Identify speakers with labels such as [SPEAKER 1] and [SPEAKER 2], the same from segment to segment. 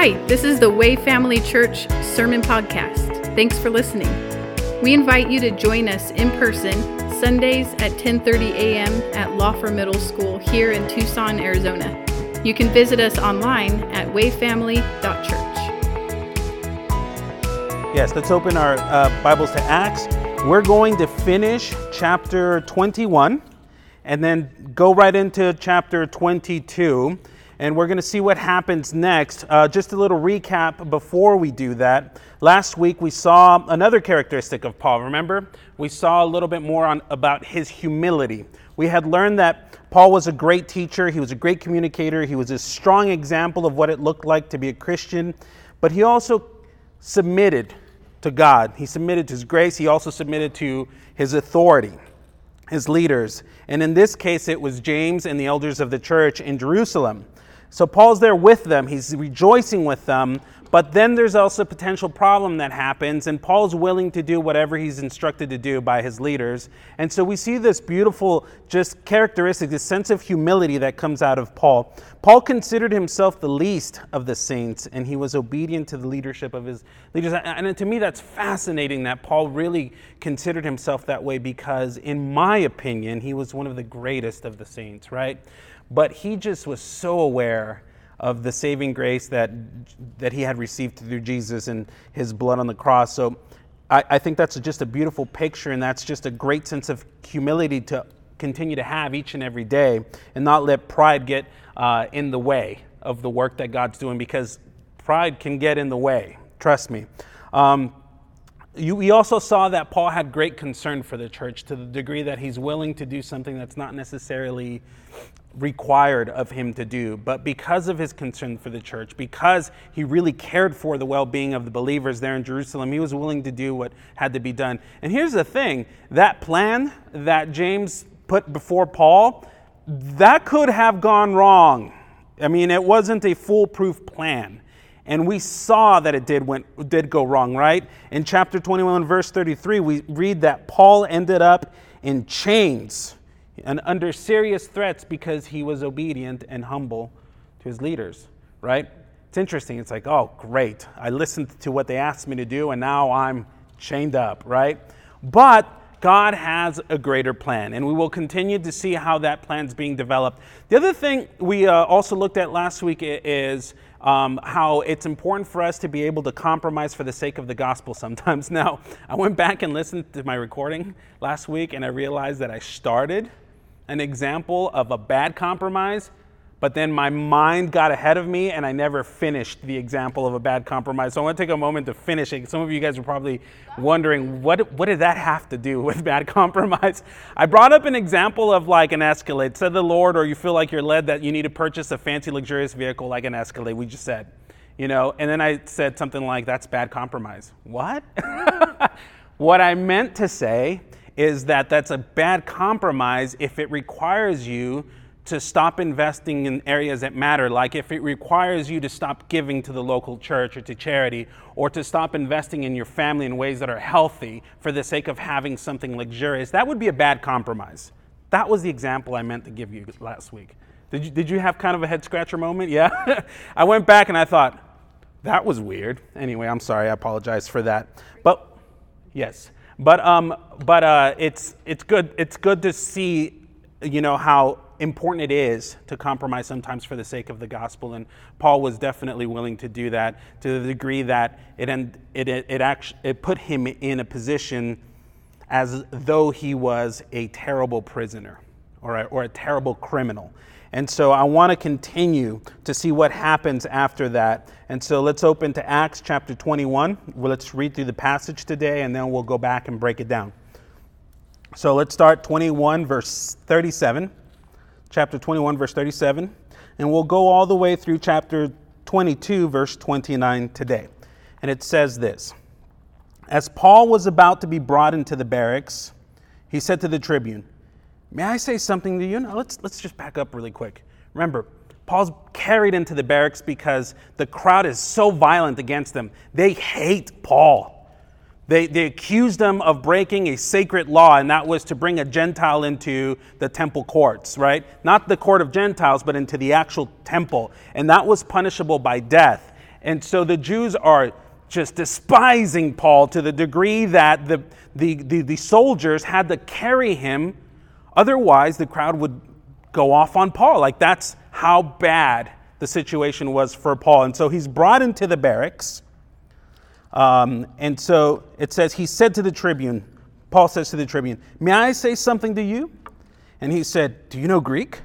[SPEAKER 1] Hi, this is the Way Family Church Sermon Podcast. Thanks for listening. We invite you to join us in person Sundays at 10:30 a.m. at Lauffer Middle School here in Tucson, Arizona. You can visit us online at wayfamily.church.
[SPEAKER 2] Yes, let's open our uh, Bibles to Acts. We're going to finish chapter 21 and then go right into chapter 22 and we're going to see what happens next. Uh, just a little recap before we do that. Last week we saw another characteristic of Paul. Remember, we saw a little bit more on about his humility. We had learned that Paul was a great teacher, he was a great communicator, he was a strong example of what it looked like to be a Christian, but he also submitted to God. He submitted to his grace, he also submitted to his authority his leaders. And in this case, it was James and the elders of the church in Jerusalem. So Paul's there with them, he's rejoicing with them, but then there's also a potential problem that happens, and Paul's willing to do whatever he's instructed to do by his leaders. And so we see this beautiful, just characteristic, this sense of humility that comes out of Paul. Paul considered himself the least of the saints, and he was obedient to the leadership of his leaders. And to me, that's fascinating that Paul really considered himself that way because, in my opinion, he was one of the greatest of the saints, right? But he just was so aware of the saving grace that, that he had received through Jesus and his blood on the cross. So I, I think that's just a beautiful picture, and that's just a great sense of humility to continue to have each and every day and not let pride get uh, in the way of the work that God's doing because pride can get in the way. Trust me. Um, you, we also saw that Paul had great concern for the church to the degree that he's willing to do something that's not necessarily required of him to do. But because of his concern for the church, because he really cared for the well being of the believers there in Jerusalem, he was willing to do what had to be done. And here's the thing that plan that James put before Paul, that could have gone wrong. I mean, it wasn't a foolproof plan. And we saw that it did, went, did go wrong, right? In chapter 21, verse 33, we read that Paul ended up in chains and under serious threats because he was obedient and humble to his leaders, right? It's interesting. It's like, oh, great. I listened to what they asked me to do, and now I'm chained up, right? But God has a greater plan, and we will continue to see how that plan is being developed. The other thing we uh, also looked at last week is um, how it's important for us to be able to compromise for the sake of the gospel sometimes. Now, I went back and listened to my recording last week, and I realized that I started an example of a bad compromise, but then my mind got ahead of me and I never finished the example of a bad compromise. So I want to take a moment to finish it. Some of you guys are probably wondering, what, what did that have to do with bad compromise? I brought up an example of like an Escalade. Said the Lord, or you feel like you're led that you need to purchase a fancy, luxurious vehicle like an Escalade, we just said. You know, and then I said something like, that's bad compromise. What? what I meant to say is that that's a bad compromise if it requires you to stop investing in areas that matter, like if it requires you to stop giving to the local church or to charity, or to stop investing in your family in ways that are healthy for the sake of having something luxurious, that would be a bad compromise. That was the example I meant to give you last week. Did you, did you have kind of a head scratcher moment? Yeah? I went back and I thought, that was weird. Anyway, I'm sorry, I apologize for that. But yes. But, um, but uh, it's, it's, good, it's good to see, you know, how important it is to compromise sometimes for the sake of the gospel. And Paul was definitely willing to do that to the degree that it, it, it, it, actually, it put him in a position as though he was a terrible prisoner or a, or a terrible criminal. And so I want to continue to see what happens after that. And so let's open to Acts chapter 21. Well, let's read through the passage today and then we'll go back and break it down. So let's start 21, verse 37. Chapter 21, verse 37. And we'll go all the way through chapter 22, verse 29 today. And it says this As Paul was about to be brought into the barracks, he said to the tribune, May I say something to you? Now, let's, let's just back up really quick. Remember, Paul's carried into the barracks because the crowd is so violent against them. They hate Paul. They, they accused him of breaking a sacred law, and that was to bring a Gentile into the temple courts, right? Not the court of Gentiles, but into the actual temple. And that was punishable by death. And so the Jews are just despising Paul to the degree that the, the, the, the soldiers had to carry him. Otherwise, the crowd would go off on Paul. Like that's how bad the situation was for Paul. And so he's brought into the barracks. Um, and so it says, he said to the tribune, Paul says to the tribune, May I say something to you? And he said, Do you know Greek?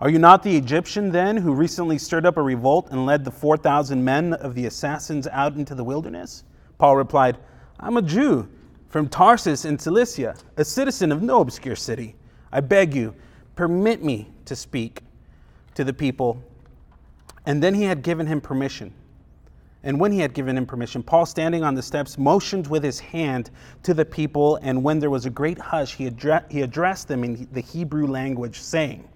[SPEAKER 2] Are you not the Egyptian then who recently stirred up a revolt and led the 4,000 men of the assassins out into the wilderness? Paul replied, I'm a Jew from Tarsus in Cilicia, a citizen of no obscure city. I beg you, permit me to speak to the people. And then he had given him permission. And when he had given him permission, Paul, standing on the steps, motioned with his hand to the people. And when there was a great hush, he, addre- he addressed them in the Hebrew language, saying,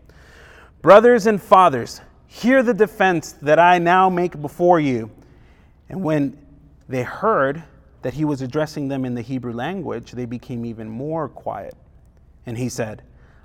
[SPEAKER 2] Brothers and fathers, hear the defense that I now make before you. And when they heard that he was addressing them in the Hebrew language, they became even more quiet. And he said,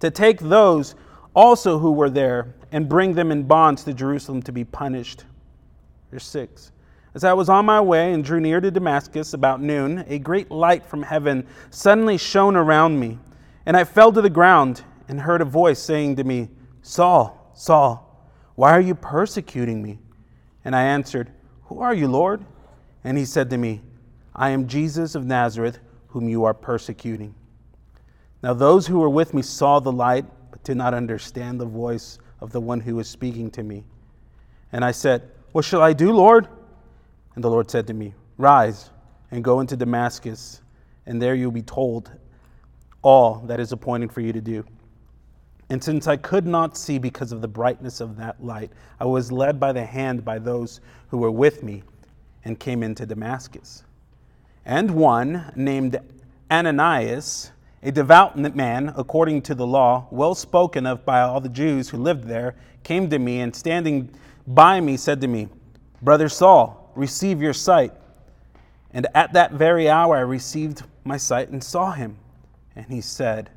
[SPEAKER 2] to take those also who were there and bring them in bonds to Jerusalem to be punished. Verse 6. As I was on my way and drew near to Damascus about noon, a great light from heaven suddenly shone around me, and I fell to the ground and heard a voice saying to me, Saul, Saul, why are you persecuting me? And I answered, Who are you, Lord? And he said to me, I am Jesus of Nazareth, whom you are persecuting. Now those who were with me saw the light, but did not understand the voice of the one who was speaking to me. And I said, what shall I do, Lord? And the Lord said to me, Rise and go into Damascus, and there you'll be told all that is appointed for you to do. And since I could not see because of the brightness of that light, I was led by the hand by those who were with me and came into Damascus. And one named Ananias, a devout man according to the law, well spoken of by all the Jews who lived there, came to me and standing by me said to me, Brother Saul, receive your sight. And at that very hour I received my sight and saw him. And he said,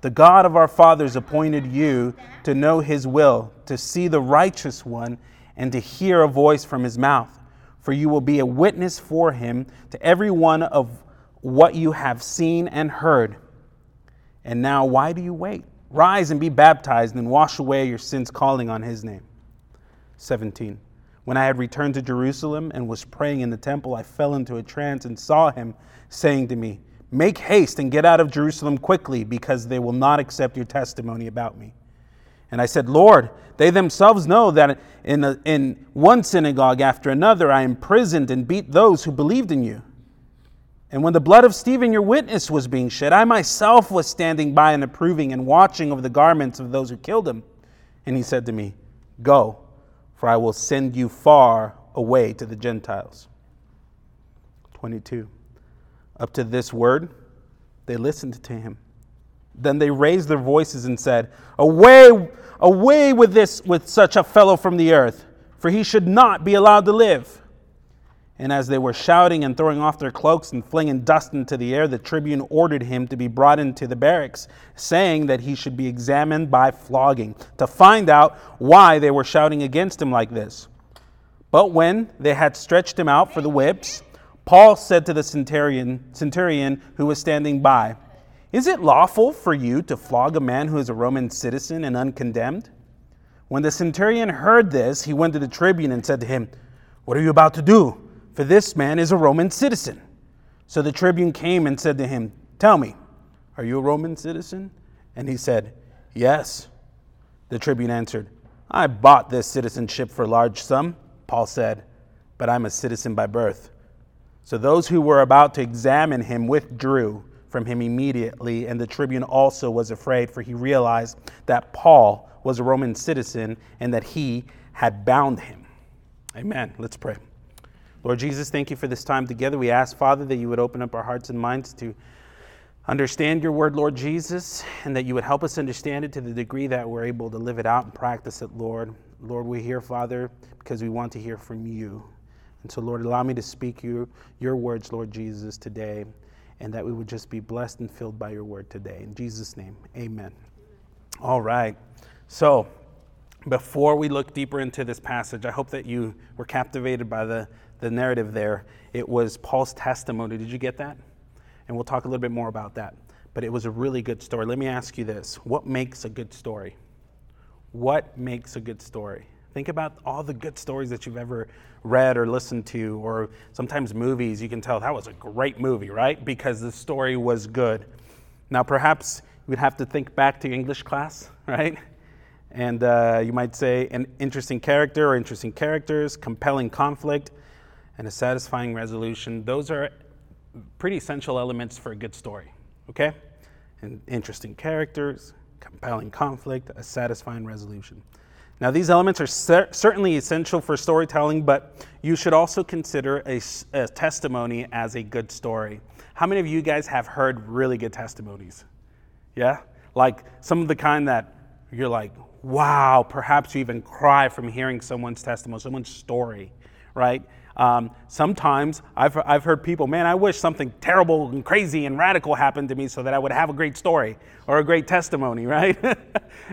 [SPEAKER 2] The God of our fathers appointed you to know his will, to see the righteous one, and to hear a voice from his mouth. For you will be a witness for him to every one of what you have seen and heard. And now, why do you wait? Rise and be baptized and wash away your sins, calling on his name. 17. When I had returned to Jerusalem and was praying in the temple, I fell into a trance and saw him saying to me, Make haste and get out of Jerusalem quickly, because they will not accept your testimony about me. And I said, Lord, they themselves know that in, in one synagogue after another I imprisoned and beat those who believed in you. And when the blood of Stephen, your witness, was being shed, I myself was standing by and approving and watching over the garments of those who killed him. And he said to me, Go for I will send you far away to the Gentiles. 22. Up to this word, they listened to him. Then they raised their voices and said, Away, away with this, with such a fellow from the earth, for he should not be allowed to live. And as they were shouting and throwing off their cloaks and flinging dust into the air, the tribune ordered him to be brought into the barracks, saying that he should be examined by flogging, to find out why they were shouting against him like this. But when they had stretched him out for the whips, Paul said to the centurion, centurion who was standing by, Is it lawful for you to flog a man who is a Roman citizen and uncondemned? When the centurion heard this, he went to the tribune and said to him, What are you about to do? For this man is a Roman citizen. So the tribune came and said to him, Tell me, are you a Roman citizen? And he said, Yes. The tribune answered, I bought this citizenship for a large sum. Paul said, But I'm a citizen by birth. So those who were about to examine him withdrew from him immediately, and the tribune also was afraid, for he realized that Paul was a Roman citizen and that he had bound him. Amen. Let's pray. Lord Jesus, thank you for this time together. We ask, Father, that you would open up our hearts and minds to understand your word, Lord Jesus, and that you would help us understand it to the degree that we're able to live it out and practice it, Lord. Lord, we're here, Father, because we want to hear from you. And so, Lord, allow me to speak your, your words, Lord Jesus, today, and that we would just be blessed and filled by your word today. In Jesus' name, amen. All right. So, before we look deeper into this passage, I hope that you were captivated by the, the narrative there. It was Paul's testimony. Did you get that? And we'll talk a little bit more about that. But it was a really good story. Let me ask you this What makes a good story? What makes a good story? Think about all the good stories that you've ever read or listened to, or sometimes movies. You can tell that was a great movie, right? Because the story was good. Now, perhaps you would have to think back to your English class, right? And uh, you might say an interesting character or interesting characters, compelling conflict, and a satisfying resolution. Those are pretty essential elements for a good story, okay? And interesting characters, compelling conflict, a satisfying resolution. Now, these elements are cer- certainly essential for storytelling, but you should also consider a, a, testimony as a good story. How many of you guys have heard really good testimonies? Yeah? Like some of the kind that you're like, wow, perhaps you even cry from hearing someone's testimony, someone's story, right? Um, sometimes I've, I've heard people, man, I wish something terrible and crazy and radical happened to me so that I would have a great story or a great testimony, right?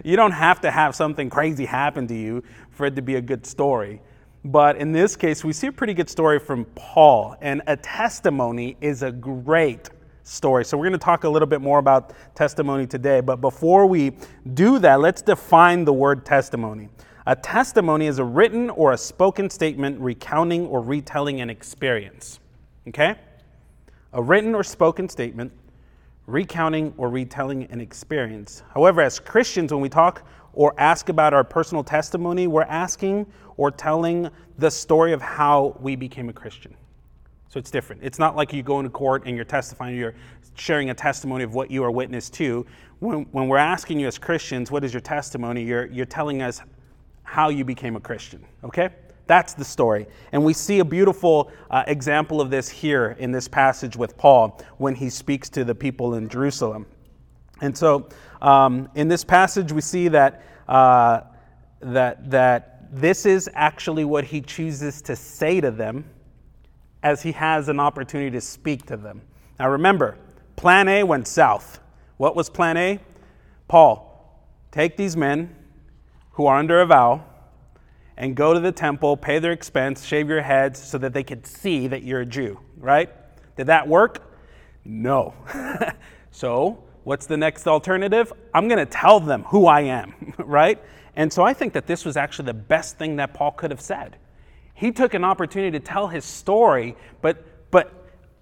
[SPEAKER 2] you don't have to have something crazy happen to you for it to be a good story. But in this case, we see a pretty good story from Paul, and a testimony is a great story. So we're going to talk a little bit more about testimony today. But before we do that, let's define the word testimony. A testimony is a written or a spoken statement recounting or retelling an experience. Okay? A written or spoken statement recounting or retelling an experience. However, as Christians, when we talk or ask about our personal testimony, we're asking or telling the story of how we became a Christian. So it's different. It's not like you go into court and you're testifying, you're sharing a testimony of what you are witness to. When, when we're asking you as Christians, what is your testimony, you're, you're telling us how you became a Christian, okay? That's the story. And we see a beautiful uh, example of this here in this passage with Paul when he speaks to the people in Jerusalem. And so um, in this passage, we see that, uh, that, that this is actually what he chooses to say to them as he has an opportunity to speak to them. Now remember, plan A went south. What was plan A? Paul, take these men who are under a vow and go to the temple, pay their expense, shave your heads so that they could see that you're a Jew, right? Did that work? No. so, what's the next alternative? I'm going to tell them who I am, right? And so I think that this was actually the best thing that Paul could have said. He took an opportunity to tell his story, but but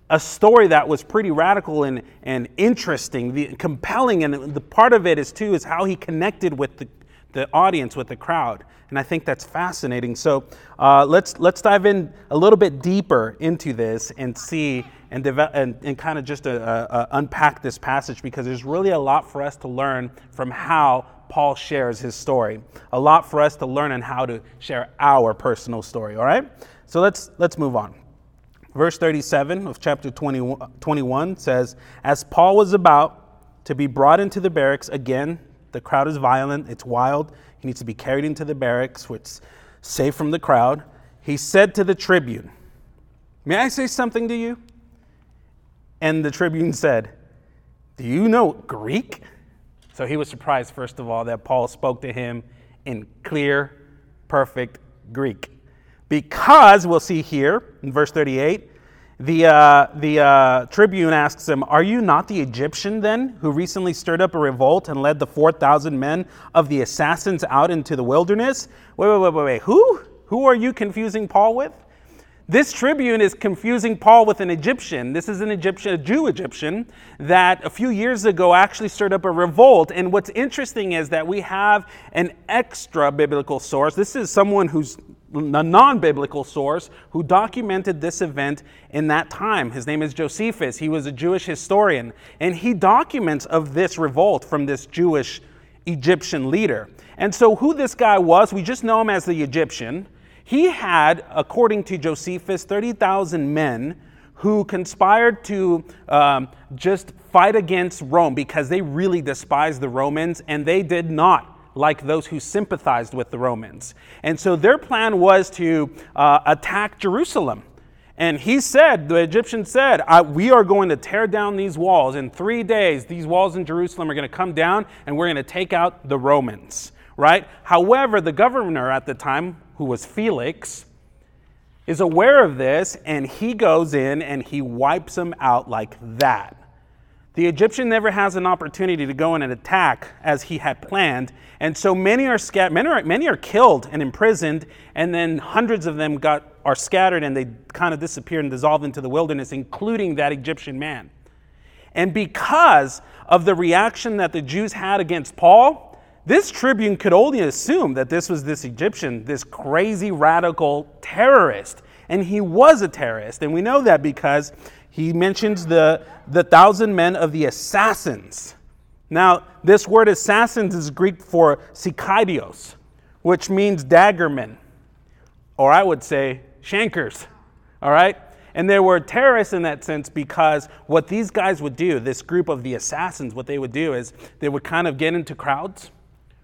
[SPEAKER 2] a story that was pretty radical and, and interesting, the, compelling, and the part of it is too is how he connected with the, the audience, with the crowd. And I think that's fascinating. So uh, let's, let's dive in a little bit deeper into this and see and, develop, and, and kind of just uh, uh, unpack this passage because there's really a lot for us to learn from how Paul shares his story. A lot for us to learn on how to share our personal story, all right? So let's, let's move on. Verse 37 of chapter 20, 21 says, As Paul was about to be brought into the barracks again, the crowd is violent, it's wild. He needs to be carried into the barracks, which is safe from the crowd. He said to the tribune, May I say something to you? And the tribune said, Do you know Greek? So he was surprised, first of all, that Paul spoke to him in clear, perfect Greek. Because, we'll see here in verse 38, the, uh, the uh, tribune asks him, Are you not the Egyptian then, who recently stirred up a revolt and led the 4,000 men of the assassins out into the wilderness? Wait, wait, wait, wait, wait. Who? Who are you confusing Paul with? This tribune is confusing Paul with an Egyptian. This is an Egyptian, a Jew Egyptian, that a few years ago actually stirred up a revolt. And what's interesting is that we have an extra biblical source. This is someone who's a non biblical source who documented this event in that time. His name is Josephus. He was a Jewish historian, and he documents of this revolt from this Jewish Egyptian leader. And so, who this guy was, we just know him as the Egyptian. He had, according to Josephus, 30,000 men who conspired to um, just fight against Rome because they really despised the Romans and they did not like those who sympathized with the Romans. And so their plan was to uh, attack Jerusalem. And he said, the Egyptian said, We are going to tear down these walls. In three days, these walls in Jerusalem are going to come down and we're going to take out the Romans, right? However, the governor at the time, who was Felix, is aware of this and he goes in and he wipes them out like that. The Egyptian never has an opportunity to go in and attack as he had planned, and so many are, scat- many are, many are killed and imprisoned, and then hundreds of them got, are scattered and they kind of disappear and dissolve into the wilderness, including that Egyptian man. And because of the reaction that the Jews had against Paul, this tribune could only assume that this was this Egyptian, this crazy radical terrorist. And he was a terrorist. And we know that because he mentions the, the thousand men of the assassins. Now, this word assassins is Greek for sikaidios, which means daggermen, or I would say shankers. All right? And they were terrorists in that sense because what these guys would do, this group of the assassins, what they would do is they would kind of get into crowds,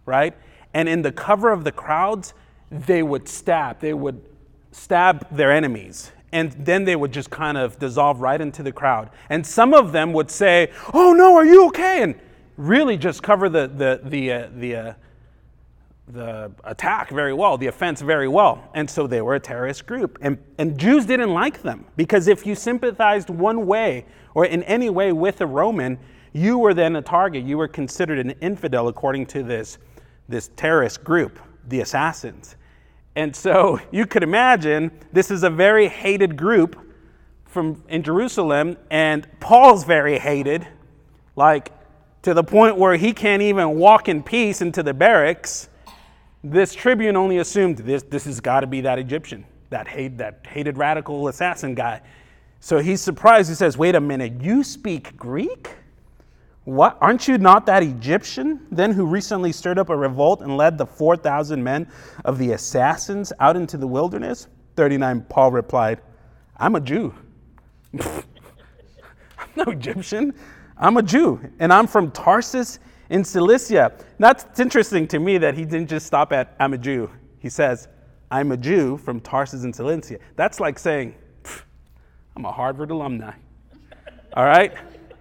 [SPEAKER 2] right? And in the cover of the crowds, they would stab. They would stab their enemies and then they would just kind of dissolve right into the crowd. And some of them would say, "Oh no, are you okay?" and really just cover the the the uh, the uh, the attack very well, the offense very well. And so they were a terrorist group. And, and Jews didn't like them because if you sympathized one way or in any way with a Roman, you were then a target. You were considered an infidel according to this, this terrorist group, the assassins. And so you could imagine this is a very hated group from in Jerusalem, and Paul's very hated, like to the point where he can't even walk in peace into the barracks. This tribune only assumed this, this has got to be that Egyptian, that, hate, that hated radical assassin guy. So he's surprised. He says, Wait a minute, you speak Greek? What? Aren't you not that Egyptian then who recently stirred up a revolt and led the 4,000 men of the assassins out into the wilderness? 39, Paul replied, I'm a Jew. I'm no Egyptian. I'm a Jew, and I'm from Tarsus in Cilicia. That's interesting to me that he didn't just stop at, I'm a Jew. He says, I'm a Jew from Tarsus in Cilicia. That's like saying, I'm a Harvard alumni. All right?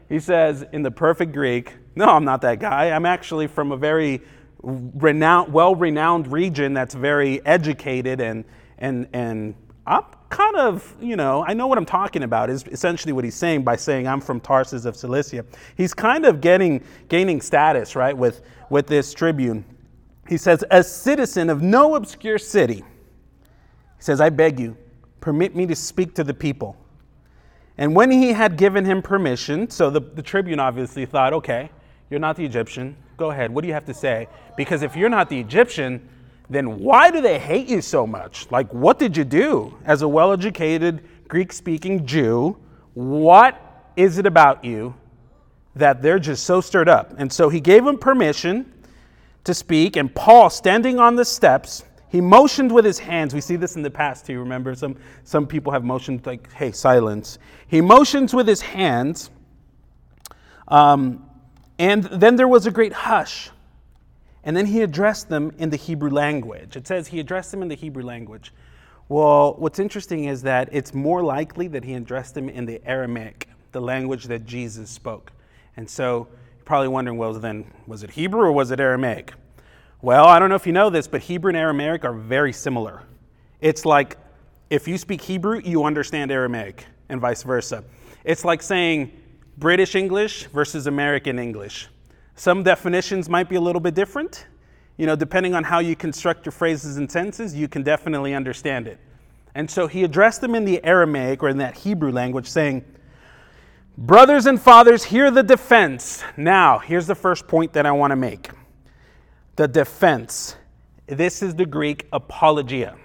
[SPEAKER 2] He says in the perfect Greek, No, I'm not that guy. I'm actually from a very renowned, well renowned region that's very educated, and, and, and I'm kind of, you know, I know what I'm talking about, is essentially what he's saying by saying I'm from Tarsus of Cilicia. He's kind of getting, gaining status, right, with, with this tribune. He says, A citizen of no obscure city, he says, I beg you, permit me to speak to the people. And when he had given him permission, so the, the tribune obviously thought, okay, you're not the Egyptian. Go ahead. What do you have to say? Because if you're not the Egyptian, then why do they hate you so much? Like, what did you do as a well educated Greek speaking Jew? What is it about you that they're just so stirred up? And so he gave him permission to speak, and Paul, standing on the steps, he motioned with his hands. We see this in the past too. Remember, some, some people have motioned like, hey, silence. He motions with his hands. Um, and then there was a great hush. And then he addressed them in the Hebrew language. It says he addressed them in the Hebrew language. Well, what's interesting is that it's more likely that he addressed them in the Aramaic, the language that Jesus spoke. And so you're probably wondering, well, then, was it Hebrew or was it Aramaic? Well, I don't know if you know this, but Hebrew and Aramaic are very similar. It's like if you speak Hebrew, you understand Aramaic, and vice versa. It's like saying British English versus American English. Some definitions might be a little bit different. You know, depending on how you construct your phrases and sentences, you can definitely understand it. And so he addressed them in the Aramaic or in that Hebrew language, saying, Brothers and fathers, hear the defense. Now, here's the first point that I want to make the defense. This is the Greek apologia.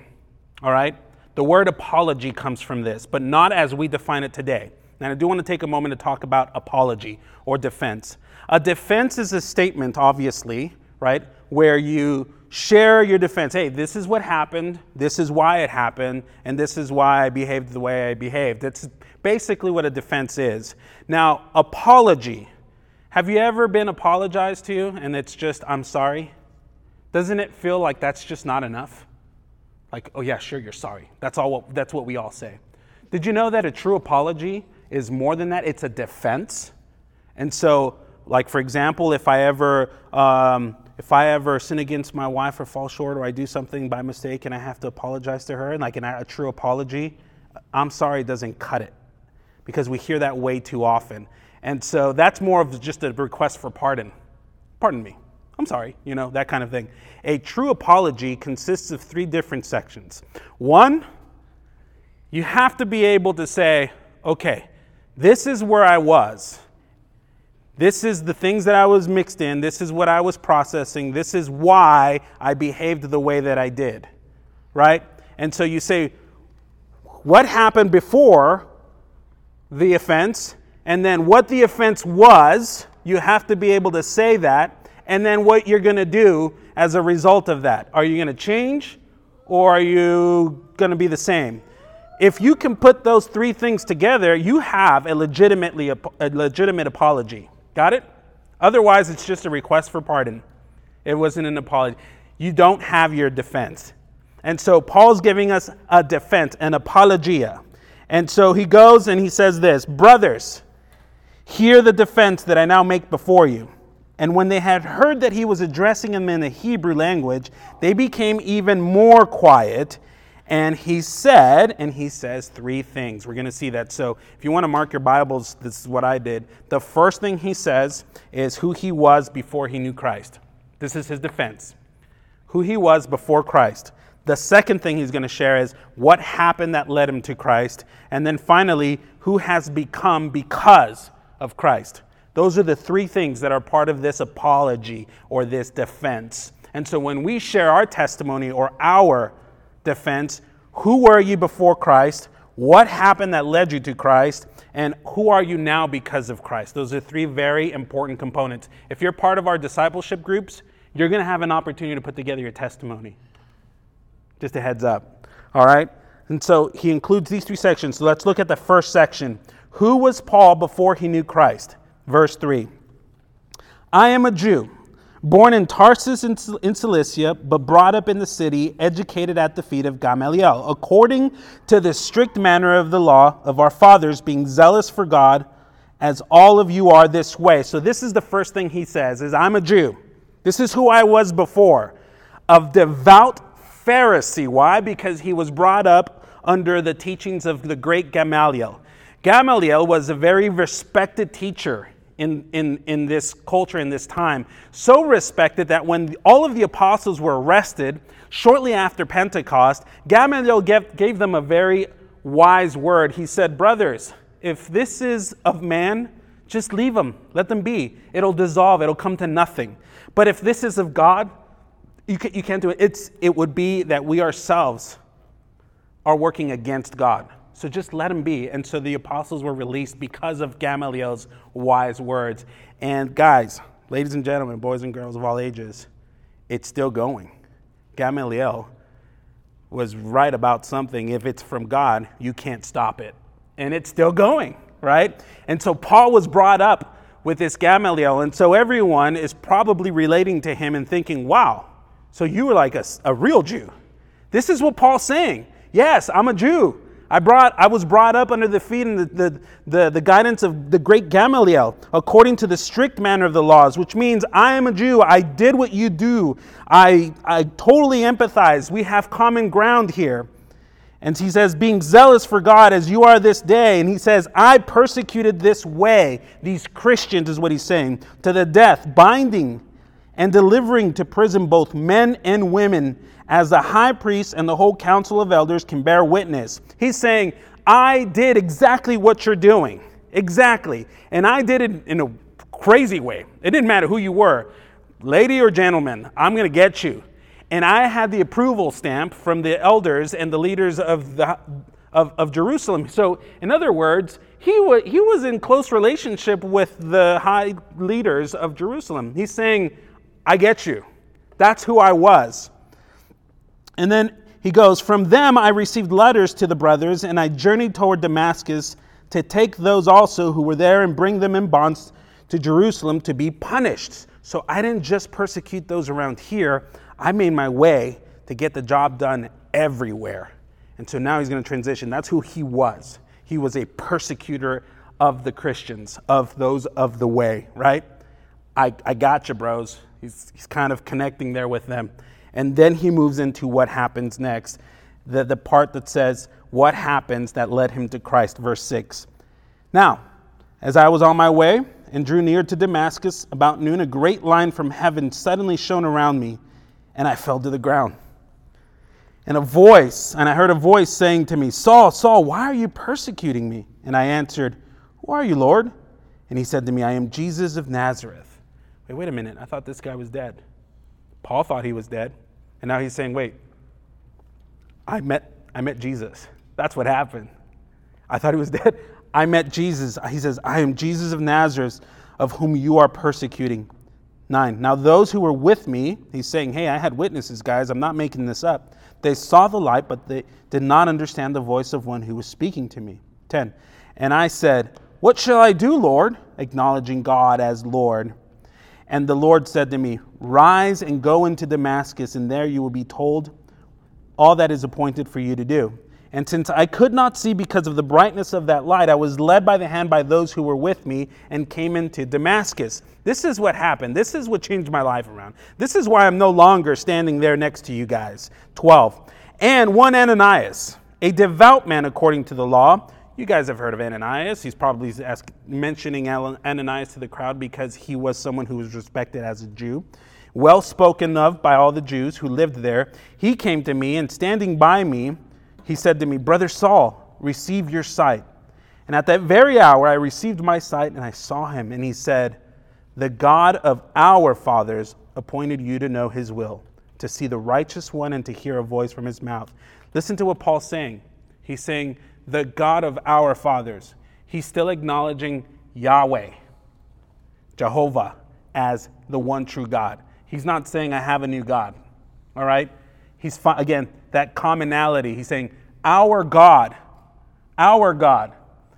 [SPEAKER 2] All right? The word apology comes from this, but not as we define it today. And I do want to take a moment to talk about apology or defense. A defense is a statement, obviously, right, where you share your defense. Hey, this is what happened, this is why it happened, and this is why I behaved the way I behaved. That's basically what a defense is. Now, apology. Have you ever been apologized to and it's just, I'm sorry? Doesn't it feel like that's just not enough? Like, oh yeah, sure, you're sorry. That's all. What, that's what we all say. Did you know that a true apology is more than that? It's a defense. And so, like for example, if I ever um, if I ever sin against my wife or fall short or I do something by mistake and I have to apologize to her, and like a true apology, I'm sorry doesn't cut it because we hear that way too often. And so that's more of just a request for pardon. Pardon me. I'm sorry, you know, that kind of thing. A true apology consists of three different sections. One, you have to be able to say, okay, this is where I was. This is the things that I was mixed in. This is what I was processing. This is why I behaved the way that I did. Right? And so you say, what happened before the offense? And then what the offense was. You have to be able to say that and then what you're going to do as a result of that. Are you going to change or are you going to be the same? If you can put those three things together, you have a legitimately a legitimate apology. Got it? Otherwise, it's just a request for pardon. It wasn't an apology. You don't have your defense. And so Paul's giving us a defense, an apologia. And so he goes and he says this Brothers, hear the defense that I now make before you. And when they had heard that he was addressing them in the Hebrew language, they became even more quiet. And he said, and he says three things. We're going to see that. So if you want to mark your Bibles, this is what I did. The first thing he says is who he was before he knew Christ. This is his defense. Who he was before Christ. The second thing he's going to share is what happened that led him to Christ. And then finally, who has become because of Christ. Those are the three things that are part of this apology or this defense. And so when we share our testimony or our defense, who were you before Christ? What happened that led you to Christ? And who are you now because of Christ? Those are three very important components. If you're part of our discipleship groups, you're going to have an opportunity to put together your testimony. Just a heads up. All right? And so he includes these three sections. So let's look at the first section. Who was Paul before he knew Christ? Verse 3 I am a Jew, born in Tarsus in Cilicia, but brought up in the city, educated at the feet of Gamaliel, according to the strict manner of the law of our fathers, being zealous for God, as all of you are this way. So this is the first thing he says is I'm a Jew. This is who I was before. Of devout Pharisee. Why? Because he was brought up under the teachings of the great Gamaliel. Gamaliel was a very respected teacher in, in, in this culture, in this time. So respected that when all of the apostles were arrested shortly after Pentecost, Gamaliel gave, gave them a very wise word. He said, Brothers, if this is of man, just leave them, let them be. It'll dissolve, it'll come to nothing. But if this is of God, you, can, you can't do it. It's, it would be that we ourselves are working against God. So just let him be. And so the apostles were released because of Gamaliel's wise words. And guys, ladies and gentlemen, boys and girls of all ages, it's still going. Gamaliel was right about something. If it's from God, you can't stop it. And it's still going, right? And so Paul was brought up with this Gamaliel. And so everyone is probably relating to him and thinking, wow, so you were like a, a real Jew. This is what Paul's saying. Yes, I'm a Jew. I, brought, I was brought up under the feet and the, the, the, the, guidance of the great Gamaliel, according to the strict manner of the laws, which means I am a Jew. I did what you do. I, I totally empathize. We have common ground here. And he says, being zealous for God as you are this day. And he says, I persecuted this way, these Christians, is what he's saying, to the death, binding and delivering to prison both men and women, as the high priest and the whole council of elders can bear witness. He's saying, I did exactly what you're doing. Exactly. And I did it in a crazy way. It didn't matter who you were, lady or gentleman, I'm going to get you. And I had the approval stamp from the elders and the leaders of, the, of, of Jerusalem. So, in other words, he, wa- he was in close relationship with the high leaders of Jerusalem. He's saying, I get you. That's who I was. And then he goes, From them I received letters to the brothers, and I journeyed toward Damascus to take those also who were there and bring them in bonds to Jerusalem to be punished. So I didn't just persecute those around here, I made my way to get the job done everywhere. And so now he's going to transition. That's who he was. He was a persecutor of the Christians, of those of the way, right? I, I got you, bros. He's, he's kind of connecting there with them. And then he moves into what happens next, the, the part that says, What happens that led him to Christ, verse 6. Now, as I was on my way and drew near to Damascus about noon, a great line from heaven suddenly shone around me, and I fell to the ground. And a voice, and I heard a voice saying to me, Saul, Saul, why are you persecuting me? And I answered, Who are you, Lord? And he said to me, I am Jesus of Nazareth. Wait, wait a minute. I thought this guy was dead. Paul thought he was dead. And now he's saying, wait, I met, I met Jesus. That's what happened. I thought he was dead. I met Jesus. He says, I am Jesus of Nazareth, of whom you are persecuting. Nine. Now, those who were with me, he's saying, Hey, I had witnesses, guys. I'm not making this up. They saw the light, but they did not understand the voice of one who was speaking to me. 10. And I said, What shall I do, Lord? Acknowledging God as Lord. And the Lord said to me, Rise and go into Damascus, and there you will be told all that is appointed for you to do. And since I could not see because of the brightness of that light, I was led by the hand by those who were with me and came into Damascus. This is what happened. This is what changed my life around. This is why I'm no longer standing there next to you guys. 12. And one Ananias, a devout man according to the law, you guys have heard of Ananias. He's probably ask, mentioning Ananias to the crowd because he was someone who was respected as a Jew, well spoken of by all the Jews who lived there. He came to me, and standing by me, he said to me, Brother Saul, receive your sight. And at that very hour, I received my sight, and I saw him. And he said, The God of our fathers appointed you to know his will, to see the righteous one, and to hear a voice from his mouth. Listen to what Paul's saying. He's saying, the God of our fathers. He's still acknowledging Yahweh, Jehovah, as the one true God. He's not saying, I have a new God. All right? He's, again, that commonality. He's saying, Our God, our God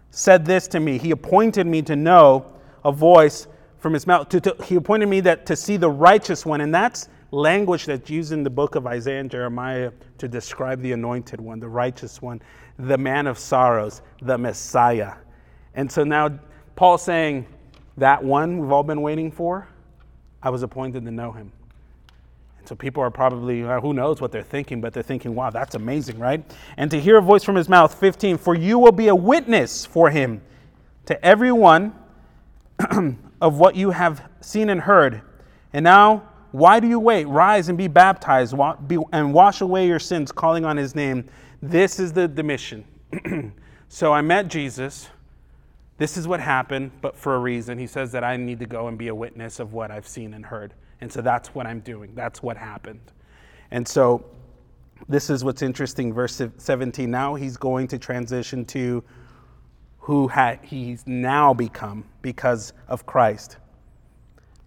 [SPEAKER 2] said this to me. He appointed me to know a voice from his mouth. To, to, he appointed me that to see the righteous one. And that's language that's used in the book of Isaiah and Jeremiah to describe the anointed one, the righteous one the man of sorrows, the Messiah. And so now Paul's saying, that one we've all been waiting for, I was appointed to know him. And so people are probably, uh, who knows what they're thinking, but they're thinking, wow, that's amazing, right? And to hear a voice from his mouth, 15, for you will be a witness for him to everyone of what you have seen and heard. And now, why do you wait? Rise and be baptized and wash away your sins, calling on his name. This is the, the mission. so I met Jesus. This is what happened, but for a reason. He says that I need to go and be a witness of what I've seen and heard. And so that's what I'm doing. That's what happened. And so this is what's interesting. Verse 17 now he's going to transition to who ha- he's now become because of Christ.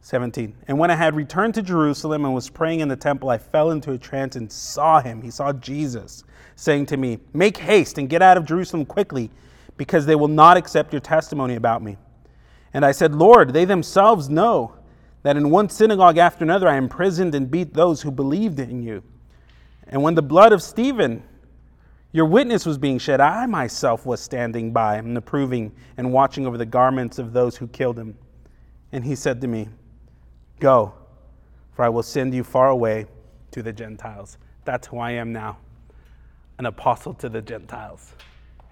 [SPEAKER 2] 17. And when I had returned to Jerusalem and was praying in the temple, I fell into a trance and saw him. He saw Jesus saying to me, Make haste and get out of Jerusalem quickly, because they will not accept your testimony about me. And I said, Lord, they themselves know that in one synagogue after another I imprisoned and beat those who believed in you. And when the blood of Stephen, your witness, was being shed, I myself was standing by and approving and watching over the garments of those who killed him. And he said to me, Go, for I will send you far away to the Gentiles. That's who I am now an apostle to the Gentiles.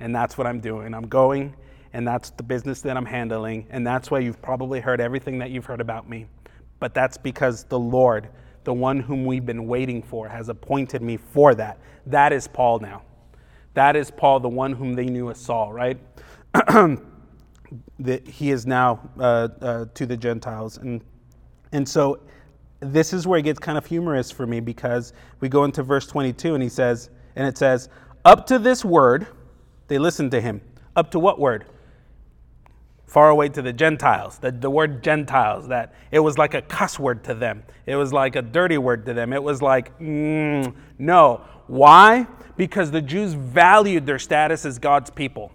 [SPEAKER 2] And that's what I'm doing. I'm going, and that's the business that I'm handling. And that's why you've probably heard everything that you've heard about me. But that's because the Lord, the one whom we've been waiting for, has appointed me for that. That is Paul now. That is Paul, the one whom they knew as Saul, right? that he is now uh, uh, to the Gentiles. And, and so this is where it gets kind of humorous for me because we go into verse 22 and he says, and it says, Up to this word, they listened to him. Up to what word? far away to the Gentiles. The, the word Gentiles, that it was like a cuss word to them. It was like a dirty word to them. It was like, mm, no. Why? Because the Jews valued their status as God's people.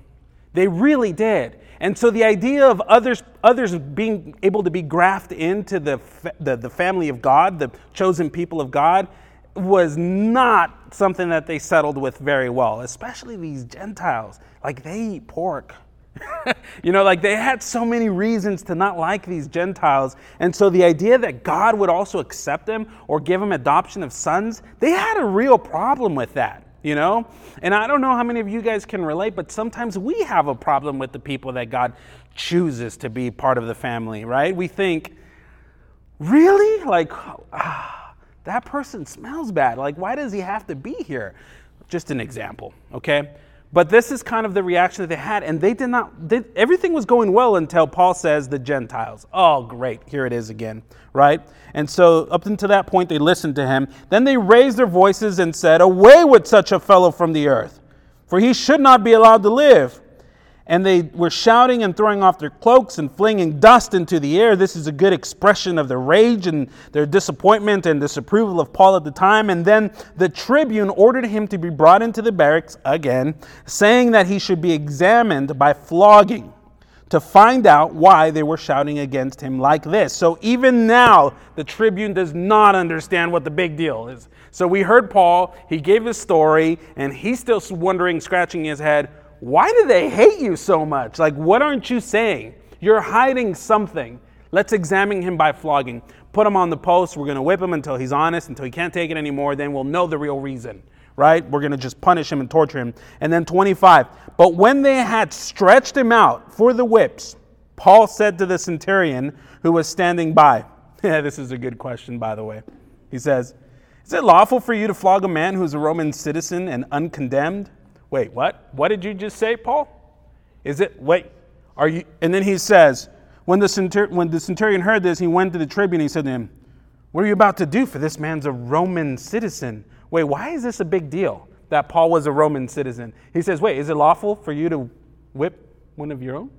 [SPEAKER 2] They really did. And so the idea of others, others being able to be grafted into the, the, the family of God, the chosen people of God, was not something that they settled with very well, especially these Gentiles. Like they eat pork. you know, like they had so many reasons to not like these Gentiles. And so the idea that God would also accept them or give them adoption of sons, they had a real problem with that, you know? And I don't know how many of you guys can relate, but sometimes we have a problem with the people that God chooses to be part of the family, right? We think, really? Like, ah, that person smells bad. Like, why does he have to be here? Just an example, okay? But this is kind of the reaction that they had, and they did not, they, everything was going well until Paul says the Gentiles. Oh, great, here it is again, right? And so up until that point, they listened to him. Then they raised their voices and said, Away with such a fellow from the earth, for he should not be allowed to live and they were shouting and throwing off their cloaks and flinging dust into the air. This is a good expression of their rage and their disappointment and disapproval of Paul at the time. And then the tribune ordered him to be brought into the barracks again, saying that he should be examined by flogging to find out why they were shouting against him like this. So even now, the tribune does not understand what the big deal is. So we heard Paul, he gave his story, and he's still wondering, scratching his head, why do they hate you so much? Like, what aren't you saying? You're hiding something. Let's examine him by flogging. Put him on the post. We're going to whip him until he's honest, until he can't take it anymore. Then we'll know the real reason, right? We're going to just punish him and torture him. And then 25. But when they had stretched him out for the whips, Paul said to the centurion who was standing by, Yeah, this is a good question, by the way. He says, Is it lawful for you to flog a man who's a Roman citizen and uncondemned? Wait, what? What did you just say, Paul? Is it, wait, are you, and then he says, when the, centur, when the centurion heard this, he went to the tribune and he said to him, What are you about to do? For this man's a Roman citizen. Wait, why is this a big deal that Paul was a Roman citizen? He says, Wait, is it lawful for you to whip one of your own?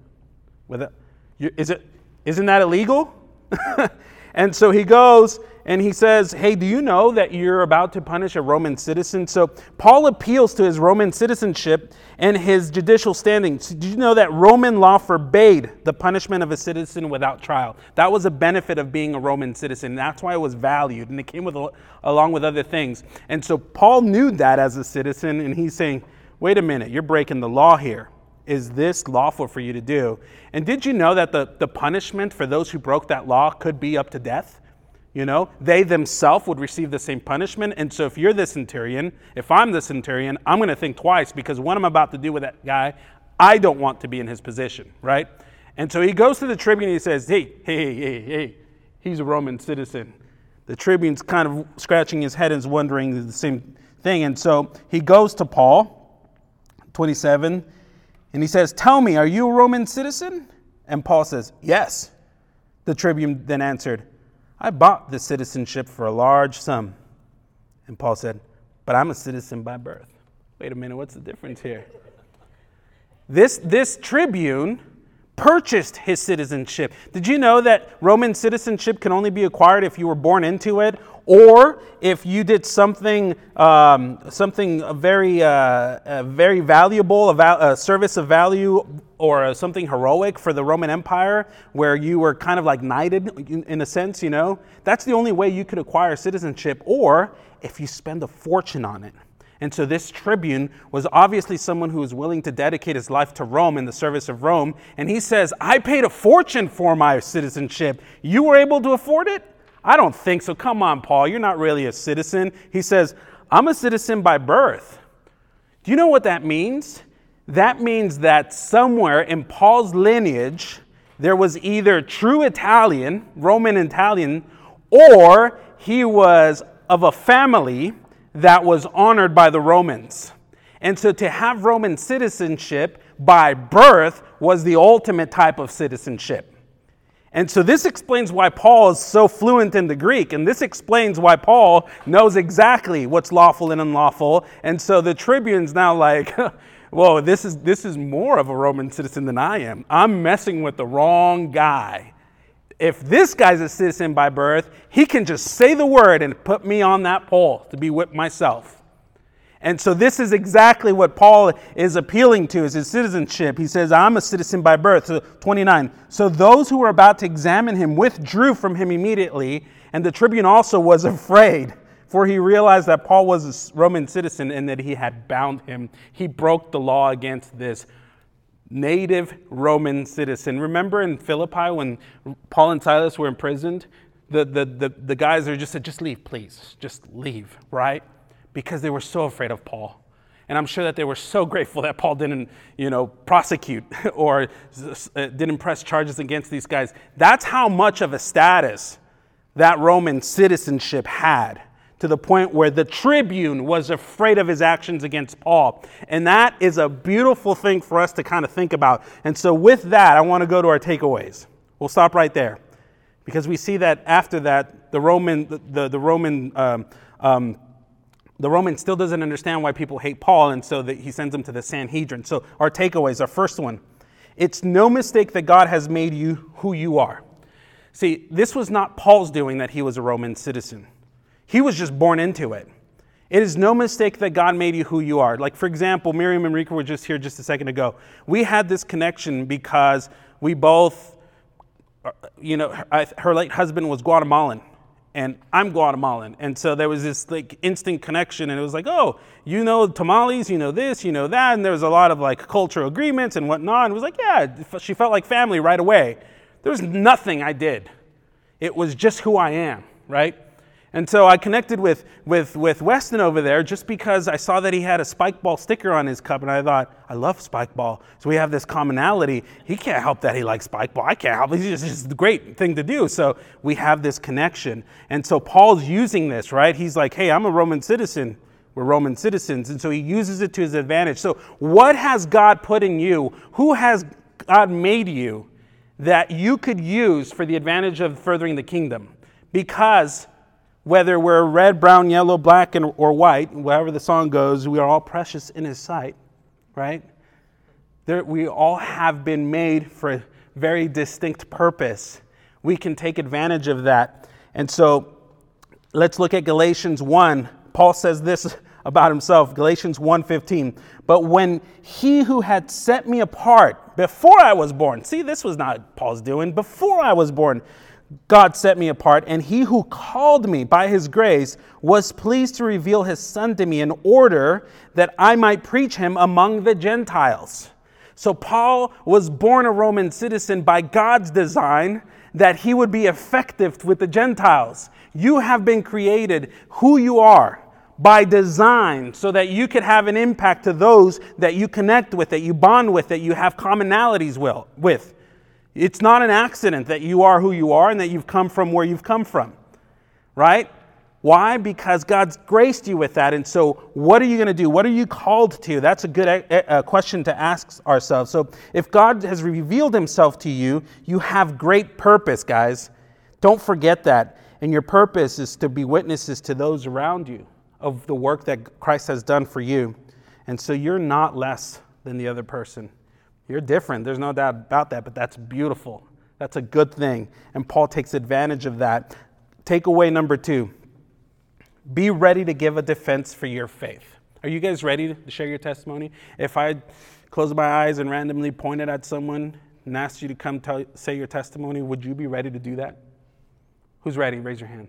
[SPEAKER 2] With a, you, is it, isn't that illegal? and so he goes and he says, Hey, do you know that you're about to punish a Roman citizen? So Paul appeals to his Roman citizenship and his judicial standing. So did you know that Roman law forbade the punishment of a citizen without trial? That was a benefit of being a Roman citizen. That's why it was valued, and it came with, along with other things. And so Paul knew that as a citizen, and he's saying, Wait a minute, you're breaking the law here. Is this lawful for you to do? And did you know that the, the punishment for those who broke that law could be up to death? You know, they themselves would receive the same punishment. And so if you're the centurion, if I'm the centurion, I'm going to think twice because what I'm about to do with that guy, I don't want to be in his position, right? And so he goes to the tribune and he says, Hey, hey, hey, hey, he's a Roman citizen. The tribune's kind of scratching his head and is wondering the same thing. And so he goes to Paul, 27, and he says, Tell me, are you a Roman citizen? And Paul says, Yes. The tribune then answered, I bought the citizenship for a large sum. And Paul said, But I'm a citizen by birth. Wait a minute, what's the difference here? This, this tribune purchased his citizenship. Did you know that Roman citizenship can only be acquired if you were born into it or if you did something, um, something very, uh, very valuable, a, a, service of value, or something heroic for the Roman Empire, where you were kind of like knighted in a sense, you know, that's the only way you could acquire citizenship, or if you spend a fortune on it. And so this tribune was obviously someone who was willing to dedicate his life to Rome in the service of Rome. And he says, I paid a fortune for my citizenship. You were able to afford it? I don't think so. Come on, Paul, you're not really a citizen. He says, I'm a citizen by birth. Do you know what that means? That means that somewhere in Paul's lineage, there was either true Italian, Roman Italian, or he was of a family that was honored by the Romans. And so to have Roman citizenship by birth was the ultimate type of citizenship. And so this explains why Paul is so fluent in the Greek. And this explains why Paul knows exactly what's lawful and unlawful. And so the tribune's now like, whoa, this is, this is more of a Roman citizen than I am. I'm messing with the wrong guy. If this guy's a citizen by birth, he can just say the word and put me on that pole to be whipped myself. And so this is exactly what Paul is appealing to is his citizenship. He says, I'm a citizen by birth. So 29. So those who were about to examine him withdrew from him immediately, and the tribune also was afraid, for he realized that Paul was a Roman citizen and that he had bound him. He broke the law against this native Roman citizen. Remember in Philippi when Paul and Silas were imprisoned? The, the, the, the guys are just said, just leave, please. Just leave, right? Because they were so afraid of Paul. And I'm sure that they were so grateful that Paul didn't, you know, prosecute or uh, didn't press charges against these guys. That's how much of a status that Roman citizenship had to the point where the tribune was afraid of his actions against Paul. And that is a beautiful thing for us to kind of think about. And so, with that, I want to go to our takeaways. We'll stop right there because we see that after that, the Roman, the, the, the Roman um, um, the Roman still doesn't understand why people hate Paul, and so that he sends them to the Sanhedrin. So, our takeaways, our first one it's no mistake that God has made you who you are. See, this was not Paul's doing that he was a Roman citizen, he was just born into it. It is no mistake that God made you who you are. Like, for example, Miriam and Rika were just here just a second ago. We had this connection because we both, uh, you know, her late husband was Guatemalan and I'm Guatemalan. And so there was this like instant connection and it was like, oh, you know tamales, you know this, you know that. And there was a lot of like cultural agreements and whatnot. And it was like, yeah, she felt like family right away. There was nothing I did. It was just who I am, right? And so I connected with, with, with Weston over there just because I saw that he had a spike ball sticker on his cup, and I thought, I love spike ball. So we have this commonality. He can't help that he likes spike ball. I can't help it. It's just, it's a great thing to do. So we have this connection. And so Paul's using this, right? He's like, hey, I'm a Roman citizen. We're Roman citizens. And so he uses it to his advantage. So what has God put in you? Who has God made you that you could use for the advantage of furthering the kingdom? Because whether we're red, brown, yellow, black, and, or white, wherever the song goes, we are all precious in His sight, right? There, we all have been made for a very distinct purpose. We can take advantage of that. And so let's look at Galatians 1. Paul says this about himself, Galatians 1:15. But when he who had set me apart before I was born, see this was not Paul's doing, before I was born, God set me apart, and he who called me by his grace was pleased to reveal his son to me in order that I might preach him among the Gentiles. So, Paul was born a Roman citizen by God's design that he would be effective with the Gentiles. You have been created who you are by design so that you could have an impact to those that you connect with, that you bond with, that you have commonalities with. It's not an accident that you are who you are and that you've come from where you've come from, right? Why? Because God's graced you with that. And so, what are you going to do? What are you called to? That's a good uh, uh, question to ask ourselves. So, if God has revealed himself to you, you have great purpose, guys. Don't forget that. And your purpose is to be witnesses to those around you of the work that Christ has done for you. And so, you're not less than the other person. You're different. There's no doubt about that, but that's beautiful. That's a good thing. And Paul takes advantage of that. Takeaway number two be ready to give a defense for your faith. Are you guys ready to share your testimony? If I closed my eyes and randomly pointed at someone and asked you to come tell, say your testimony, would you be ready to do that? Who's ready? Raise your hand.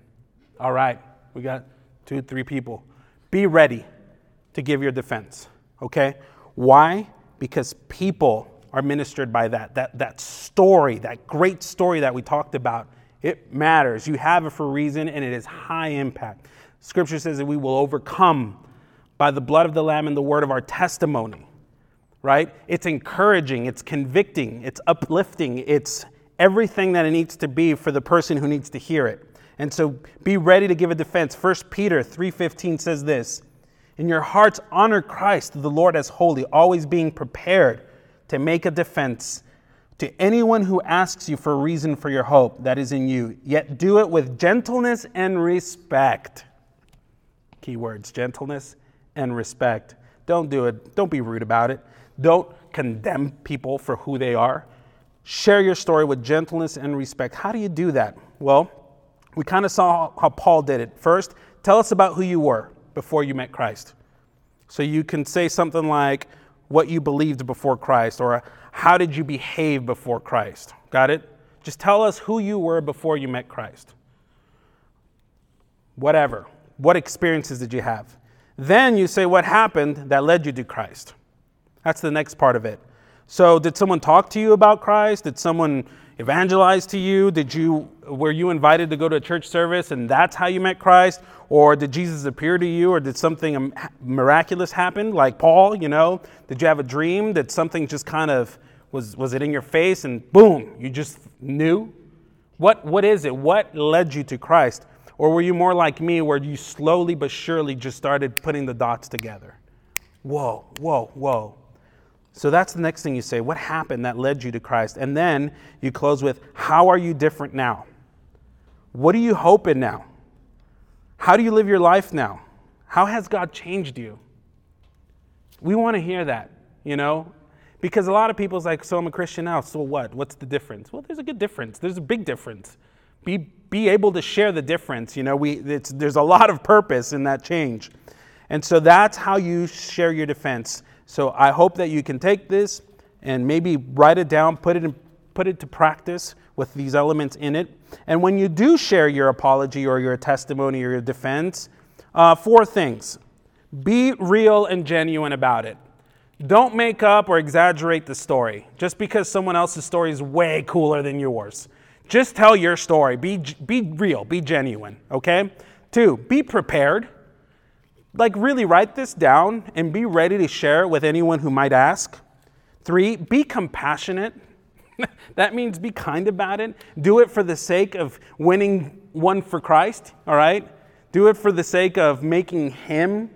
[SPEAKER 2] All right, we got two, three people. Be ready to give your defense, okay? Why? because people are ministered by that. That, that story, that great story that we talked about, it matters. You have it for a reason, and it is high impact. Scripture says that we will overcome by the blood of the Lamb and the word of our testimony, right? It's encouraging, it's convicting, it's uplifting, it's everything that it needs to be for the person who needs to hear it. And so be ready to give a defense. 1 Peter 3:15 says this, in your hearts, honor Christ, the Lord, as holy, always being prepared to make a defense to anyone who asks you for a reason for your hope that is in you, yet do it with gentleness and respect. Key words gentleness and respect. Don't do it. Don't be rude about it. Don't condemn people for who they are. Share your story with gentleness and respect. How do you do that? Well, we kind of saw how Paul did it. First, tell us about who you were before you met Christ. So you can say something like what you believed before Christ or how did you behave before Christ. Got it? Just tell us who you were before you met Christ. Whatever. What experiences did you have? Then you say what happened that led you to Christ. That's the next part of it. So, did someone talk to you about Christ? Did someone evangelize to you? Did you were you invited to go to a church service and that's how you met Christ? Or did Jesus appear to you or did something miraculous happen like Paul, you know? Did you have a dream? Did something just kind of was was it in your face and boom, you just knew? What what is it? What led you to Christ? Or were you more like me where you slowly but surely just started putting the dots together? Whoa, whoa, whoa. So that's the next thing you say. What happened that led you to Christ? And then you close with, How are you different now? What are you hoping now? How do you live your life now? How has God changed you? We want to hear that, you know? Because a lot of people's like, So I'm a Christian now, so what? What's the difference? Well, there's a good difference. There's a big difference. Be, be able to share the difference. You know, we, there's a lot of purpose in that change. And so that's how you share your defense. So I hope that you can take this and maybe write it down, put it in, put it to practice with these elements in it. And when you do share your apology or your testimony or your defense, uh, four things: be real and genuine about it. Don't make up or exaggerate the story just because someone else's story is way cooler than yours. Just tell your story. Be, be real, be genuine, okay? Two, be prepared like really write this down and be ready to share it with anyone who might ask. Three, be compassionate. that means be kind about it. Do it for the sake of winning one for Christ, all right? Do it for the sake of making him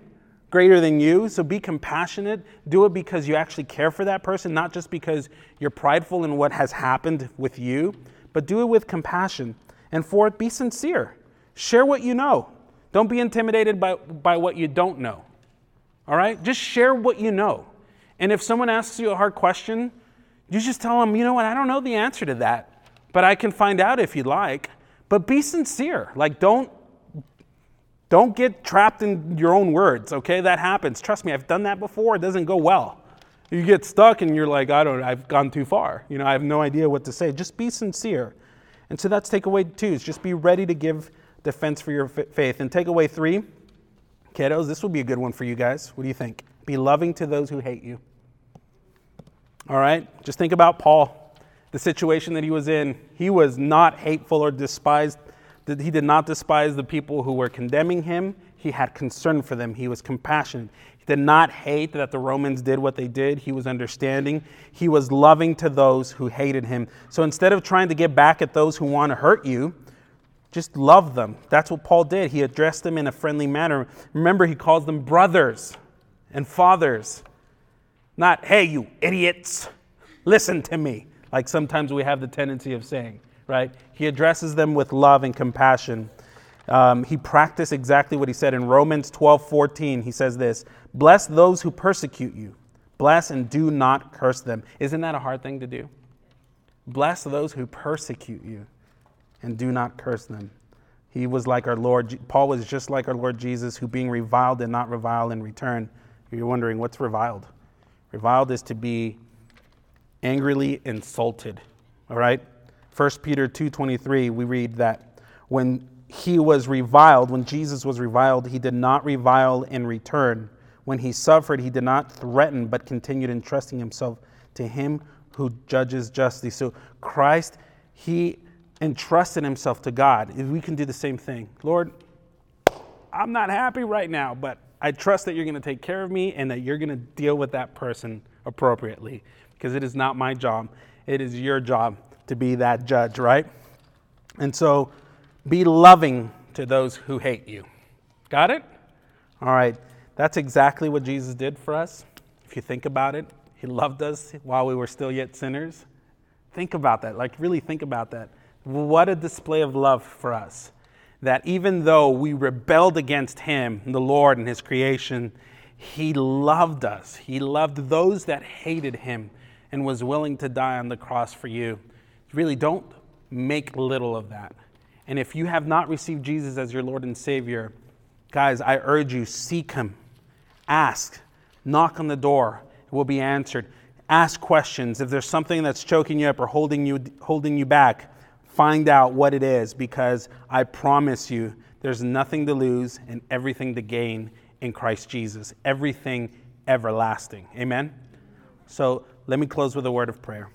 [SPEAKER 2] greater than you. So be compassionate. Do it because you actually care for that person, not just because you're prideful in what has happened with you, but do it with compassion. And fourth, be sincere. Share what you know. Don't be intimidated by, by what you don't know. All right? Just share what you know. And if someone asks you a hard question, you just tell them, you know what, I don't know the answer to that, but I can find out if you'd like. But be sincere. Like, don't don't get trapped in your own words, okay? That happens. Trust me, I've done that before. It doesn't go well. You get stuck and you're like, I don't, I've gone too far. You know, I have no idea what to say. Just be sincere. And so that's takeaway two is just be ready to give defense for your faith. And takeaway three, kiddos, this will be a good one for you guys. What do you think? Be loving to those who hate you. All right? Just think about Paul, the situation that he was in. He was not hateful or despised. He did not despise the people who were condemning him. He had concern for them. He was compassionate. He did not hate that the Romans did what they did. He was understanding. He was loving to those who hated him. So instead of trying to get back at those who want to hurt you, just love them. That's what Paul did. He addressed them in a friendly manner. Remember, he calls them brothers and fathers. Not, hey, you idiots, listen to me, like sometimes we have the tendency of saying, right? He addresses them with love and compassion. Um, he practiced exactly what he said in Romans 12 14. He says this Bless those who persecute you, bless and do not curse them. Isn't that a hard thing to do? Bless those who persecute you and do not curse them. He was like our Lord, Paul was just like our Lord Jesus, who being reviled did not revile in return. You're wondering, what's reviled? Reviled is to be angrily insulted. All right? 1 Peter 2.23, we read that when he was reviled, when Jesus was reviled, he did not revile in return. When he suffered, he did not threaten, but continued entrusting himself to him who judges justly. So Christ, he entrusted himself to God, we can do the same thing. Lord, I'm not happy right now, but I trust that you're going to take care of me and that you're going to deal with that person appropriately because it is not my job. It is your job to be that judge, right? And so be loving to those who hate you. Got it? All right. That's exactly what Jesus did for us. If you think about it, he loved us while we were still yet sinners. Think about that. Like, really think about that. What a display of love for us. That even though we rebelled against Him, the Lord, and His creation, He loved us. He loved those that hated him and was willing to die on the cross for you. Really, don't make little of that. And if you have not received Jesus as your Lord and Savior, guys, I urge you, seek him. Ask. Knock on the door. It will be answered. Ask questions. If there's something that's choking you up or holding you, holding you back, find out what it is because I promise you there's nothing to lose and everything to gain in Christ Jesus. Everything everlasting. Amen? So let me close with a word of prayer.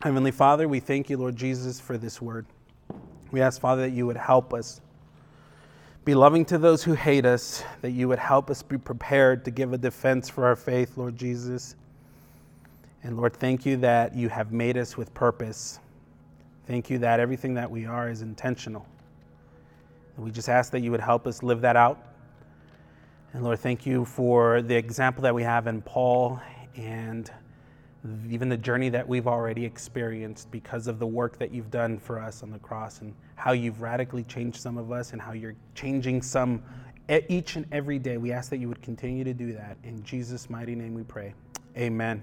[SPEAKER 2] Heavenly Father, we thank you, Lord Jesus, for this word. We ask, Father, that you would help us be loving to those who hate us, that you would help us be prepared to give a defense for our faith, Lord Jesus. And Lord, thank you that you have made us with purpose. Thank you that everything that we are is intentional. We just ask that you would help us live that out. And Lord, thank you for the example that we have in Paul and even the journey that we've already experienced because of the work that you've done for us on the cross and how you've radically changed some of us and how you're changing some each and every day. We ask that you would continue to do that. In Jesus' mighty name we pray. Amen.